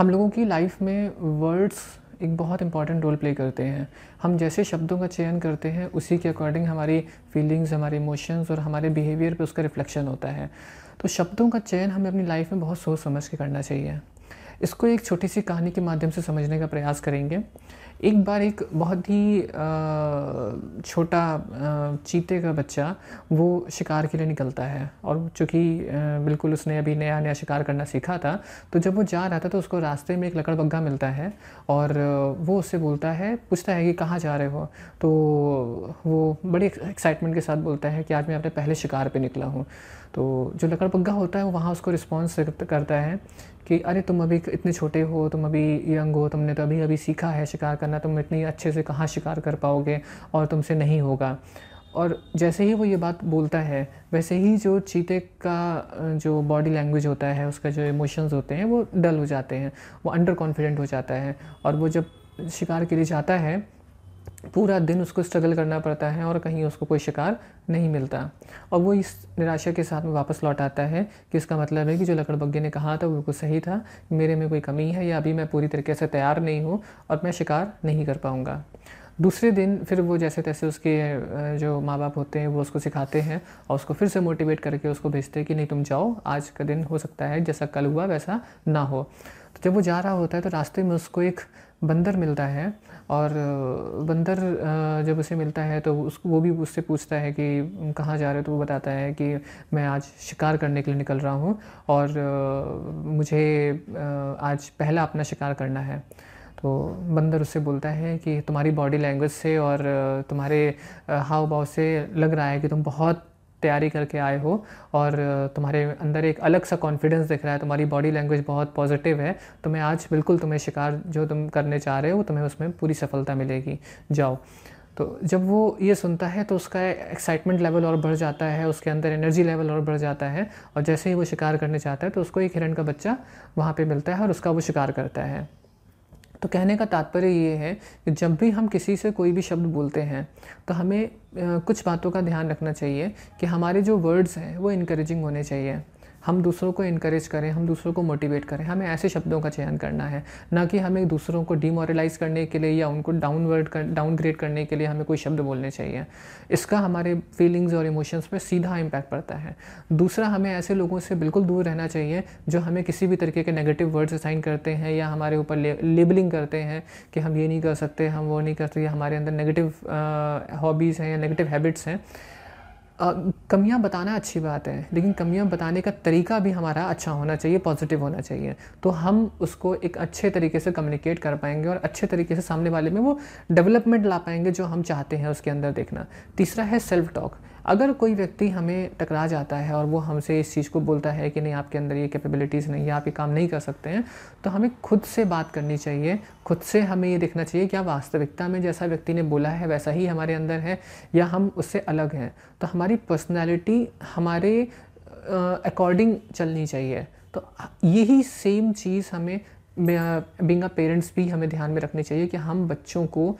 हम लोगों की लाइफ में वर्ड्स एक बहुत इंपॉर्टेंट रोल प्ले करते हैं। हम जैसे शब्दों का चयन करते हैं, उसी के अकॉर्डिंग हमारी फीलिंग्स हमारे इमोशंस और हमारे बिहेवियर पे उसका रिफ्लेक्शन होता है। तो शब्दों का चयन हमें अपनी लाइफ में बहुत सोच समझ के करना चाहिए। इसको एक छोटी सी कहानी के माध्यम से समझने का प्रयास करेंगे। एक बार एक बहुत ही छोटा चीते का बच्चा, वो शिकार के लिए निकलता है और चूँकि बिल्कुल उसने अभी नया नया शिकार करना सीखा था तो जब वो जा रहा था तो उसको रास्ते में एक लकड़बग्घा मिलता है और वो उससे बोलता है, पूछता है कि कहाँ जा रहे हो? तो वो बड़ी एक्साइटमेंट के साथ बोलता है कि आज मैं अपने पहले शिकार पर निकला हूँ। तो जो लकड़बग्घा होता है, वो वहाँ उसको रिस्पॉन्स करता है कि अरे तुम अभी इतने छोटे हो, तुम अभी यंग हो, तुमने तो अभी अभी सीखा है शिकार करना, तुम इतनी अच्छे से कहाँ शिकार कर पाओगे और तुमसे नहीं होगा। और जैसे ही वो ये बात बोलता है, वैसे ही जो चीते का जो बॉडी लैंग्वेज होता है, उसका जो इमोशंस होते हैं, वो डल हो जाते हैं, वो अंडर कॉन्फिडेंट हो जाता है। और वो जब शिकार के लिए जाता है पूरा दिन उसको स्ट्रगल करना पड़ता है और कहीं उसको कोई शिकार नहीं मिलता। और वो इस निराशा के साथ में वापस लौट आता है कि इसका मतलब है कि जो लकड़बग्गे ने कहा था वो बिल्कुल सही था, मेरे में कोई कमी है या अभी मैं पूरी तरीके से तैयार नहीं हूँ और मैं शिकार नहीं कर पाऊँगा। दूसरे दिन फिर वो जैसे तैसे उसके जो माँ बाप होते हैं वो उसको सिखाते हैं और उसको फिर से मोटिवेट करके उसको भेजते हैं कि नहीं तुम जाओ, आज का दिन हो सकता है, जैसा कल हुआ वैसा ना हो। तो जब वो जा रहा होता है तो रास्ते में उसको एक बंदर मिलता है और बंदर जब उसे मिलता है तो उसको वो भी उससे पूछता है कि कहाँ जा रहे हो? तो वो बताता है कि मैं आज शिकार करने के लिए निकल रहा हूँ और मुझे आज पहला अपना शिकार करना है। तो बंदर उससे बोलता है कि तुम्हारी बॉडी लैंग्वेज से और तुम्हारे हाव भाव से लग रहा है कि तुम बहुत तैयारी करके आए हो और तुम्हारे अंदर एक अलग सा कॉन्फिडेंस दिख रहा है, तुम्हारी बॉडी लैंग्वेज बहुत पॉजिटिव है तो मैं आज बिल्कुल तुम्हें शिकार जो तुम करने चाह रहे हो तुम्हें उसमें पूरी सफलता मिलेगी। जाओ। तो जब वो ये सुनता है तो उसका एक्साइटमेंट लेवल और बढ़ जाता है, उसके अंदर एनर्जी लेवल और बढ़ जाता है, और जैसे ही वो शिकार करने चाहता है तो उसको एक हिरण का बच्चा वहाँ पे मिलता है और उसका वो शिकार करता है। तो कहने का तात्पर्य ये है कि जब भी हम किसी से कोई भी शब्द बोलते हैं तो हमें कुछ बातों का ध्यान रखना चाहिए कि हमारे जो वर्ड्स हैं, वो इनक्रेजिंग होने चाहिए। हम दूसरों को इनक्रेज करें, हम दूसरों को मोटिवेट करें। हमें ऐसे शब्दों का चयन करना है। ना कि हमें दूसरों को डिमोरलाइज करने के लिए या उनको डाउनवर्ड कर डाउनग्रेड करने के लिए हमें कोई शब्द बोलने चाहिए। इसका हमारे फीलिंग्स और इमोशंस पर सीधा इम्पैक्ट पड़ता है। दूसरा, हमें ऐसे लोगों से बिल्कुल दूर रहना चाहिए जो हमें किसी भी तरीके के नेगेटिव वर्ड्स असाइन करते हैं या हमारे ऊपर लेबलिंग करते हैं कि हम ये नहीं कर सकते, हम वो नहीं कर सकते हमारे अंदर नेगेटिव हॉबीज़ हैं या नेगेटिव हैबिट्स हैं। कमियाँ बताना अच्छी बात है, लेकिन कमियाँ बताने का तरीका भी हमारा अच्छा होना चाहिए पॉजिटिव होना चाहिए। तो हम उसको एक अच्छे तरीके से कम्युनिकेट कर पाएँगे और अच्छे तरीके से सामने वाले में वो डेवलपमेंट ला पाएँगे जो हम चाहते हैं उसके अंदर देखना। तीसरा है सेल्फ टॉक अगर कोई व्यक्ति हमें टकरा जाता है और वो हमसे इस चीज़ को बोलता है कि नहीं, आपके अंदर ये कैपेबिलिटीज़ नहीं है, आप ये काम नहीं कर सकते हैं तो हमें खुद से बात करनी चाहिए, खुद से हमें ये देखना चाहिए क्या वास्तविकता में जैसा व्यक्ति ने बोला है वैसा ही हमारे अंदर है या हम उससे अलग हैं। तो हमारी पर्सनैलिटी हमारे अकॉर्डिंग चलनी चाहिए। तो यही सेम चीज़ हमें बिंग पेरेंट्स भी हमें ध्यान में रखनी चाहिए कि हम बच्चों को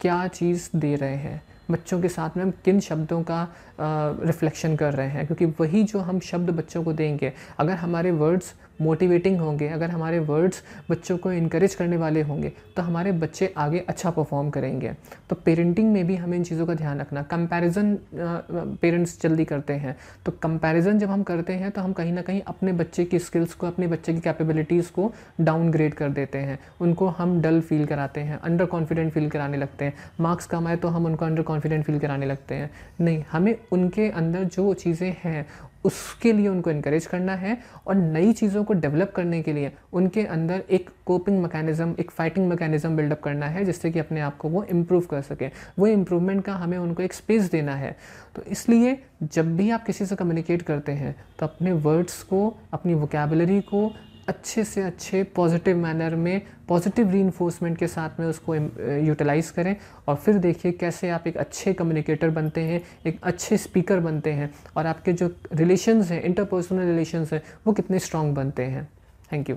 क्या चीज़ दे रहे हैं। बच्चों के साथ में हम किन शब्दों का रिफ्लेक्शन कर रहे हैं? क्योंकि वही जो हम शब्द बच्चों को देंगे, अगर हमारे वर्ड्स मोटिवेटिंग होंगे, अगर हमारे वर्ड्स बच्चों को इनक्रेज करने वाले होंगे तो हमारे बच्चे आगे अच्छा परफॉर्म करेंगे। तो पेरेंटिंग में भी हमें इन चीज़ों का ध्यान रखना। कंपैरिजन पेरेंट्स जल्दी करते हैं। तो कंपैरिजन जब हम करते हैं तो हम कहीं ना कहीं अपने बच्चे की स्किल्स को, अपने बच्चे की कैपेबिलिटीज़ को डाउनग्रेड कर देते हैं। उनको हम डल फील कराते हैं अंडर कॉन्फिडेंट फील कराने लगते हैं। मार्क्स कम आए तो हम उनको अंडर कॉन्फिडेंट फील कराने लगते हैं। नहीं, हमें उनके अंदर जो चीज़ें हैं उसके लिए उनको इनक्रेज करना है और नई चीज़ों को डेवलप करने के लिए उनके अंदर एक कोपिंग मैकेनिज़्म एक फाइटिंग मैकेनिज़्म बिल्डअप करना है जिससे कि अपने आप को वो इम्प्रूव कर सके। वो इम्प्रूवमेंट का हमें उनको एक स्पेस देना है। तो इसलिए जब भी आप किसी से कम्युनिकेट करते हैं तो अपने वर्ड्स को, अपनी वोकेबलरी को अच्छे से अच्छे पॉजिटिव मैनर में पॉजिटिव री के साथ में उसको यूटिलाइज़ करें और फिर देखिए कैसे आप एक अच्छे कम्युनिकेटर बनते हैं, एक अच्छे स्पीकर बनते हैं और आपके जो रिलेशन हैं इंटरपर्सनल रिलेशन हैं, वो कितने स्ट्रॉन्ग बनते हैं। Thank you